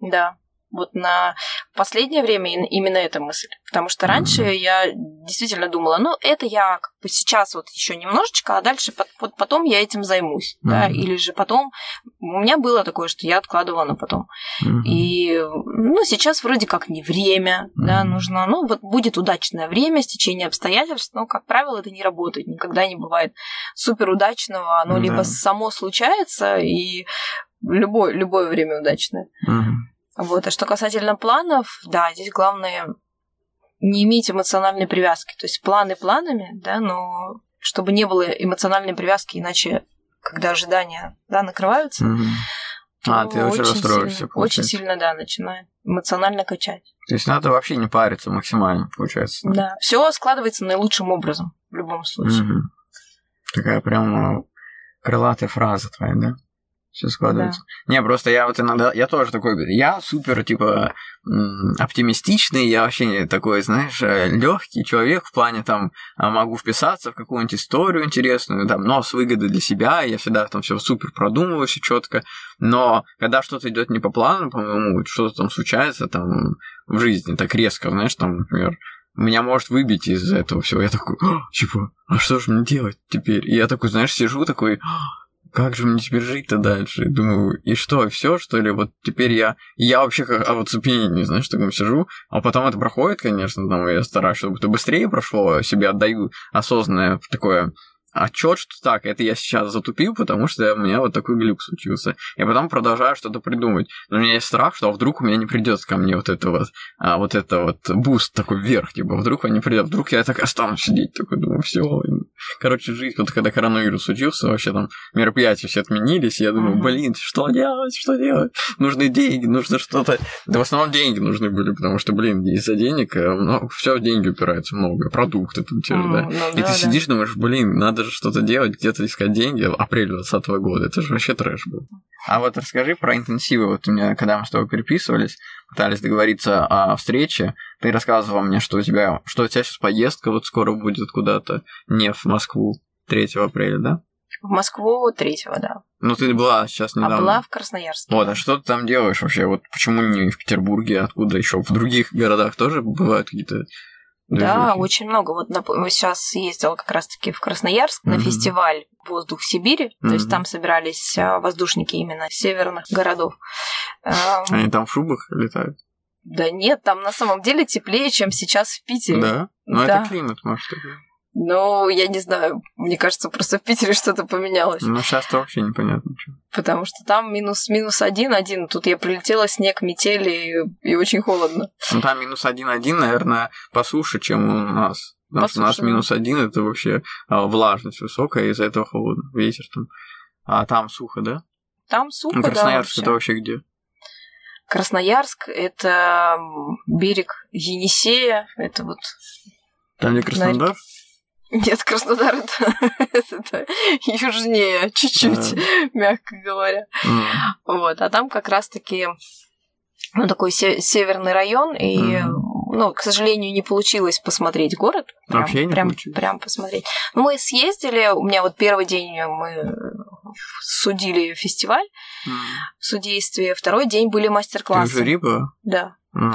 Да. Вот на последнее время именно эта мысль. Потому что раньше mm-hmm. я действительно думала, ну, это я как бы сейчас вот еще немножечко, а дальше вот потом я этим займусь. Mm-hmm. Да? Или же потом... У меня было такое, что я откладывала на потом. Mm-hmm. И, ну, сейчас вроде как не время, mm-hmm. да, нужно... Ну, вот будет удачное время, стечение обстоятельств, но, как правило, это не работает. Никогда не бывает супер удачного. Оно mm-hmm. либо само случается, и любое, любое время удачное. Mm-hmm. Вот. А что касательно планов, да, здесь главное не иметь эмоциональной привязки. То есть планы планами, да, но чтобы не было эмоциональной привязки, иначе, когда ожидания да, накрываются, mm а, ты очень расстроишься, сильно, Очень сильно, да, начинает эмоционально качать. То есть надо вообще не париться максимально, получается. Да, все складывается наилучшим образом в любом случае. Угу. Такая прям крылатая фраза твоя, да? Все складывается. Да. Не, просто я вот иногда, я тоже такой, я супер, типа, оптимистичный, я вообще такой, знаешь, э, легкий человек в плане, там, а, могу вписаться в какую-нибудь историю интересную, там, но с выгодой для себя, я всегда там все супер продумываю, все четко, но когда что-то идет не по плану, по-моему, что-то там случается там в жизни, так резко, знаешь, там, например, меня может выбить из этого всего. Я такой, типа, а что же мне делать теперь? И я такой, знаешь, сижу такой, как же мне теперь жить-то дальше? Думаю, и что, все что ли? Вот теперь я... Я вообще как а вот оцепенение, знаешь, таком сижу, а потом это проходит, конечно, там, я стараюсь, чтобы это быстрее прошло, себе отдаю осознанное такое отчет, что так, это я сейчас затупил, потому что у меня вот такой глюк случился. И потом продолжаю что-то придумать. Но у меня есть страх, что вдруг у меня не придет ко мне вот это вот, а, вот это вот boost такой вверх, типа, вдруг он не придет, вдруг я так останусь сидеть, такой думаю, все. Короче, жизнь, вот когда коронавирус случился, вообще там мероприятия все отменились, я думаю, блин, что делать, что делать? Нужны деньги, нужно что-то. Да в основном деньги нужны были, потому что, блин, из-за денег ну, все в деньги упирается много, продукты там те же, да. Ну, и ты сидишь, думаешь, блин, надо же что-то делать, где-то искать деньги. Апрель 2020 года. Это же вообще трэш был. А вот расскажи про интенсивы. Вот у меня, когда мы с тобой переписывались, пытались договориться о встрече, ты рассказывал мне, что у тебя, что у тебя сейчас поездка вот скоро будет куда-то, не в Москву 3 апреля, да? В Москву 3 да. Ну, ты была сейчас недавно. А была в Красноярске. Вот, а что ты там делаешь вообще? Вот почему не в Петербурге, откуда еще? В других городах тоже бывают какие-то да, очень много. Вот сейчас ездила как раз-таки в Красноярск на фестиваль «Воздух Сибири», то есть там собирались а, воздушники именно северных городов. Они там в шубах летают? Да нет, там на самом деле теплее, чем сейчас в Питере. Да? Ну, да. это климат, может, такой. Ну, я не знаю, мне кажется, просто в Питере что-то поменялось. Ну, сейчас-то вообще непонятно. Что. Потому что там минус, минус один, один. Тут я прилетела, снег, метели и, и очень холодно. Ну, там минус один, один, наверное, по суше, чем у нас. Потому что у нас минус один, это вообще а, влажность высокая, из-за этого холодно, ветер там. А там сухо, да? Там сухо, ну, Красноярск да, это вообще где? Красноярск – это берег Енисея, это вот... Там, где Краснодар? Нет, Краснодар это, южнее, чуть-чуть, мягко говоря. Вот, а там как раз-таки ну, такой северный район, и, mm. ну, к сожалению, не получилось посмотреть город. Прям, Вообще не прям, получилось. прям посмотреть. Мы съездили, у меня вот первый день мы судили фестиваль mm. в судействе, второй день были мастер-классы. Ты жюри была? Да. Mm.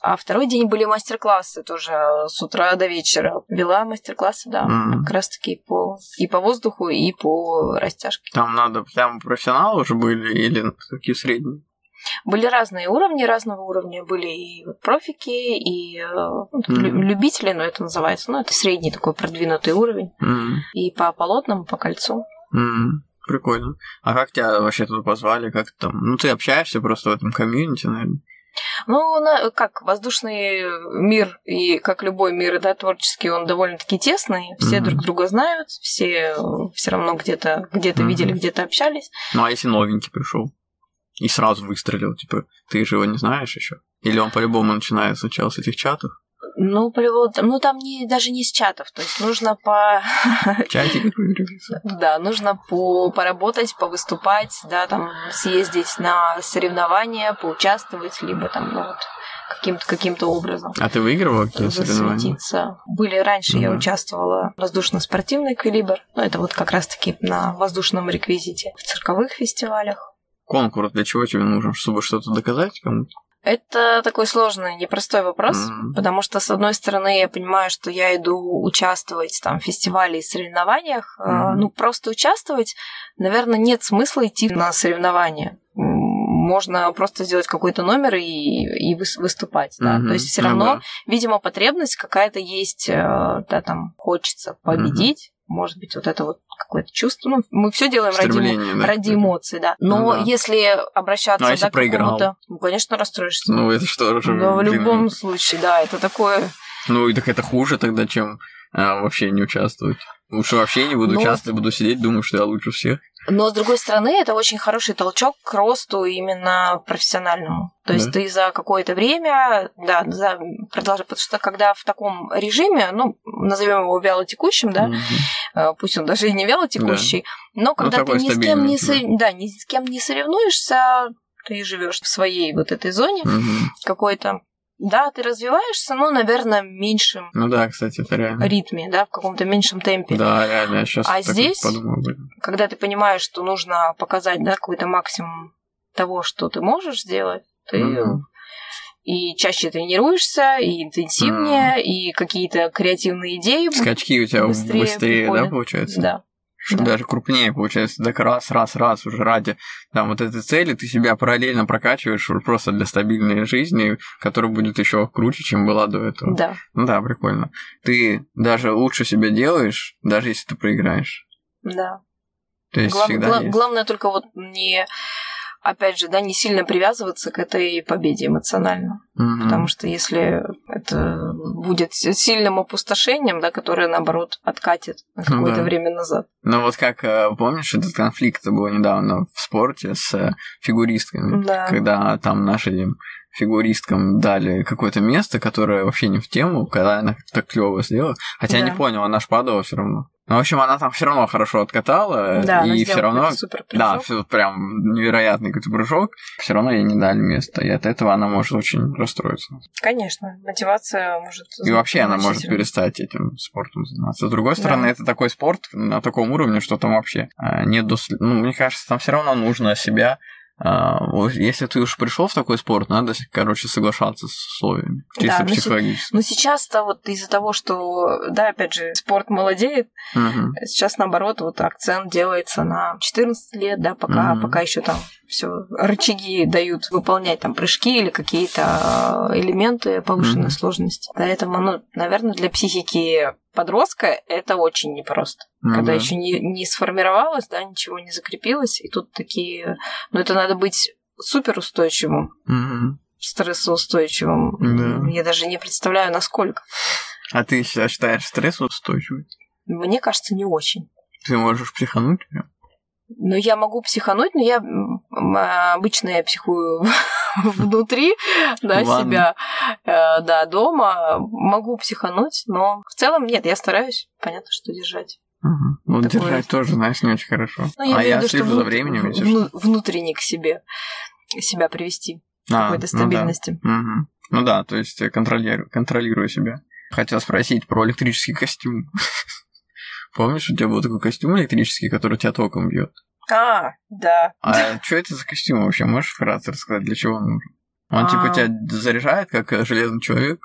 А второй день были мастер-классы тоже с утра до вечера. Вела мастер-классы, да, mm-hmm. как раз-таки по, и по воздуху, и по растяжке. Там надо прям профессионалы уже были или такие средние? Были разные уровни, разного уровня. Были и профики, и ну, mm-hmm. любители, но это называется, ну, это средний такой продвинутый уровень. Mm-hmm. И по полотнам, по кольцу. Mm-hmm. Прикольно. А как тебя вообще туда позвали? Как там? Ну, ты общаешься просто в этом комьюнити, наверное. Ну, на, как воздушный мир и как любой мир, да, творческий, он довольно-таки тесный. Все mm-hmm. друг друга знают, все все равно где-то где-то mm-hmm. видели, где-то общались. Ну, а если новенький пришел и сразу выстрелил, типа, ты же его не знаешь еще? Или он по-любому начинает сначала с этих чатов? Ну, ну там не, даже не с чатов, то есть нужно по... Чатик Да, нужно по, поработать, повыступать, да, там съездить на соревнования, поучаствовать, либо там, ну вот, каким-то каким образом. А ты выигрывала какие соревнования? Были раньше, mm-hmm. я участвовала в воздушно-спортивный калибр, ну, это вот как раз-таки на воздушном реквизите, в цирковых фестивалях. Конкурс для чего тебе нужен? Чтобы что-то доказать кому-то? Это такой сложный, непростой вопрос, mm-hmm. потому что, с одной стороны, я понимаю, что я иду участвовать там, в фестивале и соревнованиях. Mm-hmm. Ну, просто участвовать, наверное, нет смысла идти на соревнования. Можно просто сделать какой-то номер и, и выступать. Да? Mm-hmm. То есть все равно, mm-hmm. видимо, потребность какая-то есть, э, да, там хочется победить. Mm-hmm может быть, вот это вот какое-то чувство. Ну, мы все делаем ради, да? ради эмоций, да. Но ну, да. если обращаться ну, а если да, к какому-то, ну, конечно, расстроишься. Ну, это что же. Да, в любом случае, да, это такое. Ну, и так это хуже тогда, чем а, вообще не участвовать. Лучше вообще не буду Но... участвовать, буду сидеть, думаю, что я лучше всех. Но, с другой стороны, это очень хороший толчок к росту именно профессиональному. То есть да. ты за какое-то время, да, за, продолжай, потому что когда в таком режиме, ну, назовем его вялотекущим, да, угу. пусть он даже и не вялотекущий, да. но ну, когда ну, ты ни с кем не, да. да, ни с кем не соревнуешься, ты живешь в своей вот этой зоне угу. какой-то, да, ты развиваешься, но, наверное, меньшим ну да, кстати, это реально. ритме, да, в каком-то меньшем темпе. Да, реально, я сейчас а здесь, подумал, блин. когда ты понимаешь, что нужно показать, да, какой-то максимум того, что ты можешь сделать, ты... Ну, и чаще тренируешься, и интенсивнее, mm. и какие-то креативные идеи. Скачки у тебя быстрее, быстрее да, получается? Да. Что да. даже крупнее получается, так раз, раз, раз уже ради там вот этой цели ты себя параллельно прокачиваешь просто для стабильной жизни, которая будет еще круче, чем была до этого. Да. Ну да, прикольно. Ты даже лучше себя делаешь, даже если ты проиграешь. Да. То есть Глав, всегда гла- есть. Главное только вот не опять же, да, не сильно привязываться к этой победе эмоционально. Mm-hmm. Потому что если это будет сильным опустошением, да, которое, наоборот, откатит на какое-то mm-hmm. время назад. Ну вот как, э, помнишь, этот конфликт был недавно в спорте с э, фигуристками, да. когда там наши фигуристкам дали какое-то место, которое вообще не в тему, когда она так клево сделала. Хотя да. я не понял, она ж падала все равно. Ну, в общем, она там все равно хорошо откатала, да, и все равно, супер да, все прям невероятный какой-то прыжок. Все равно ей не дали место, и от этого она может очень расстроиться. Конечно, мотивация может. И вообще она может перестать этим спортом заниматься. С другой стороны, да. это такой спорт на таком уровне, что там вообще а, нет, дос... ну, мне кажется, там все равно нужно себя если ты уж пришел в такой спорт, надо, короче, соглашаться с условиями. Чисто да, психологически. Ну, сейчас-то вот из-за того, что, да, опять же, спорт молодеет, угу. сейчас наоборот, вот акцент делается на 14 лет, да, пока, угу. пока еще там все рычаги дают выполнять там прыжки или какие-то а, элементы повышенной mm-hmm. сложности. Поэтому, ну, наверное, для психики подростка это очень непросто. Mm-hmm. Когда еще не, не сформировалось, да, ничего не закрепилось, и тут такие. Ну, это надо быть суперустойчивым, mm-hmm. стрессоустойчивым. Mm-hmm. Я даже не представляю, насколько. А ты считаешь стрессоустойчивый? Мне кажется, не очень. Ты можешь психануть? Ну, я могу психануть, но я обычно я психую внутри, да, себя, э, да, дома. Могу психануть, но в целом нет, я стараюсь, понятно, что держать. Угу. Ну, Такое... держать тоже, знаешь, не очень хорошо. Ну, я а я слежу за временем, вну- внутренне к себе себя привести а, какой-то стабильности. Ну да. Угу. ну да, то есть контролирую, контролирую себя. Хотел спросить про электрический костюм. Помнишь, у тебя был такой костюм электрический, который тебя током бьет? А, да. А что это за костюм вообще? Можешь вкратце рассказать, для чего он нужен? Он типа а... тебя заряжает, как железный человек?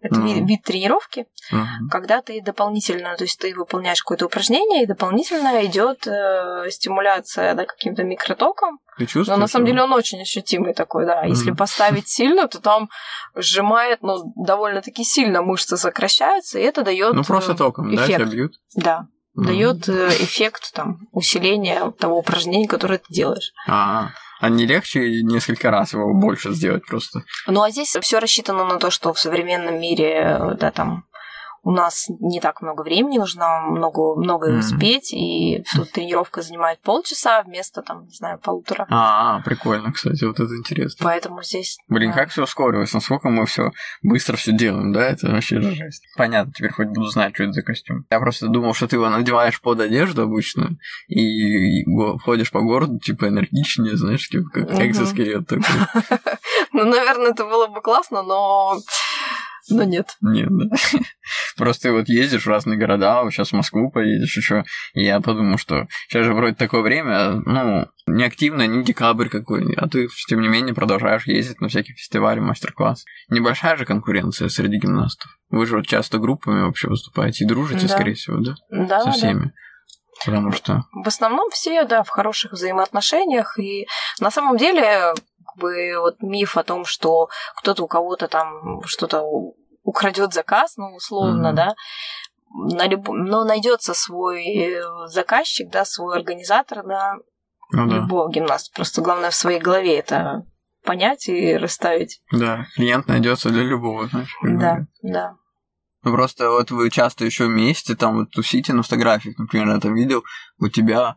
Это mm. вид, вид тренировки, mm-hmm. когда ты дополнительно, то есть ты выполняешь какое-то упражнение, и дополнительно идет э, стимуляция да, каким-то микротоком. Ты чувствуешь? Но на самом деле он очень ощутимый такой, да. Mm-hmm. Если поставить сильно, то там сжимает, ну, довольно-таки сильно мышцы сокращаются, и это дает. Ну, просто э, током, эффект. да, тебя бьют? Да. Mm-hmm. Дает э, эффект там усиления того упражнения, которое ты делаешь. А-а. А не легче несколько раз его больше сделать просто? Ну а здесь все рассчитано на то, что в современном мире, да, там у нас не так много времени, нужно много, много mm. успеть, и тут тренировка занимает полчаса вместо, там, не знаю, полутора. А, прикольно, кстати, вот это интересно. Поэтому здесь... Блин, да. как все ускорилось, насколько мы все быстро все делаем, да, это вообще жесть. Понятно, теперь хоть буду знать, что это за костюм. Я просто думал, что ты его надеваешь под одежду обычно, и ходишь по городу, типа, энергичнее, знаешь, типа, как экзоскелет такой. Ну, наверное, это было бы классно, но но нет. Нет, да. Просто вот ездишь в разные города, вот сейчас в Москву поедешь еще, и я подумал, что сейчас же вроде такое время, ну, не активно, не декабрь какой, а ты, тем не менее, продолжаешь ездить на всякие фестивали, мастер-класс. Небольшая же конкуренция среди гимнастов. Вы же вот часто группами вообще выступаете и дружите, да. скорее всего, да? Да, Со всеми. Да. Потому что... В основном все, да, в хороших взаимоотношениях. И на самом деле бы вот миф о том, что кто-то у кого-то там что-то украдет заказ, ну, условно, mm-hmm. да, на люб... но найдется свой э, заказчик, да, свой организатор на ну, любого да. гимнаста. Просто главное в своей голове это понять и расставить. Да, клиент найдется для любого, знаешь. Да, да. Ну просто вот вы часто еще вместе там вот тусите на фотографиях, например, я там видел, у тебя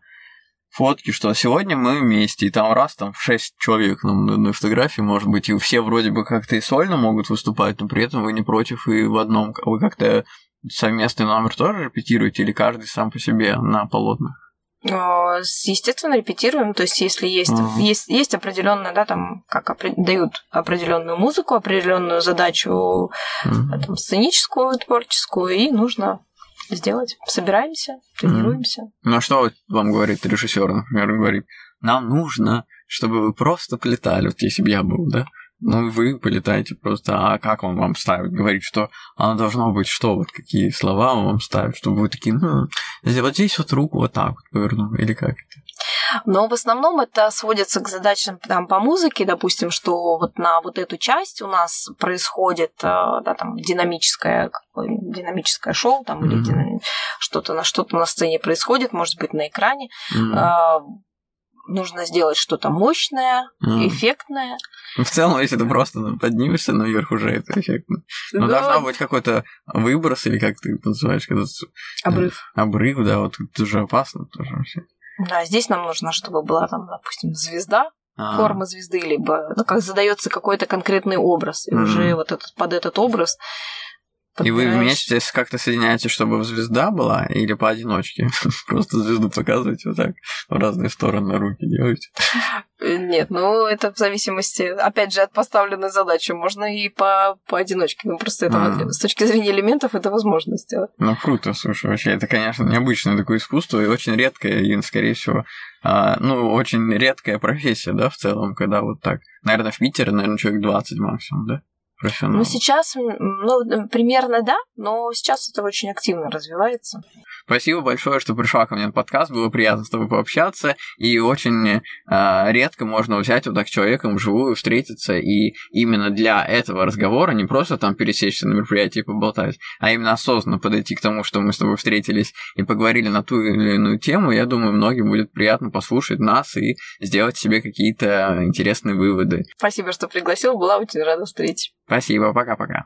фотки, что сегодня мы вместе, и там раз, там шесть человек на, на одной фотографии, может быть, и все вроде бы как-то и сольно могут выступать, но при этом вы не против и в одном, вы как-то совместный номер тоже репетируете или каждый сам по себе на полотнах? Естественно, репетируем. То есть, если есть, uh-huh. есть, есть определенная, да, там, как опри- дают определенную музыку, определенную задачу uh-huh. там, сценическую, творческую, и нужно сделать. Собираемся, тренируемся. Mm. Ну а что вам говорит режиссер, например, говорит, нам нужно, чтобы вы просто полетали, вот если бы я был, да? Ну, вы полетаете просто, а как он вам ставит? Говорит, что оно должно быть что, вот какие слова он вам ставит, чтобы вы такие, ну, вот здесь вот руку вот так вот поверну, или как это? Но в основном это сводится к задачам там, по музыке, допустим, что вот на вот эту часть у нас происходит э, да, там, динамическое, динамическое шоу там, mm-hmm. или динам... что-то на что-то на сцене происходит, может быть, на экране. Mm-hmm. Нужно сделать что-то мощное, mm. эффектное. В целом, если ты просто ну, поднимешься наверх, уже это эффектно. Но да. должна быть какой-то выброс, или как ты называешь, когда... Обрыв. Обрыв, да, вот это уже опасно тоже вообще. Да, здесь нам нужно, чтобы была там, допустим, звезда, а. форма звезды, либо ну, как задается какой-то конкретный образ. И mm-hmm. уже вот этот, под этот образ и вы вместе как-то соединяете, чтобы звезда была, или поодиночке? Просто звезду показываете вот так в разные стороны руки делаете? Нет, ну это в зависимости, опять же, от поставленной задачи. Можно и по поодиночке. Ну просто это а. с точки зрения элементов это возможно сделать. Ну круто, слушай, вообще это, конечно, необычное такое искусство и очень редкое, и, скорее всего, а, ну, очень редкая профессия, да, в целом, когда вот так. Наверное, в Питере, наверное, человек 20 максимум, да? профессионал? Ну, сейчас, ну, примерно да, но сейчас это очень активно развивается. Спасибо большое, что пришла ко мне на подкаст. Было приятно с тобой пообщаться. И очень э, редко можно взять вот так человеком вживую, встретиться. И именно для этого разговора не просто там пересечься на мероприятии и поболтать, а именно осознанно подойти к тому, что мы с тобой встретились и поговорили на ту или иную тему. Я думаю, многим будет приятно послушать нас и сделать себе какие-то интересные выводы. Спасибо, что пригласил. Была очень рада встрече. Спасибо. Пока-пока.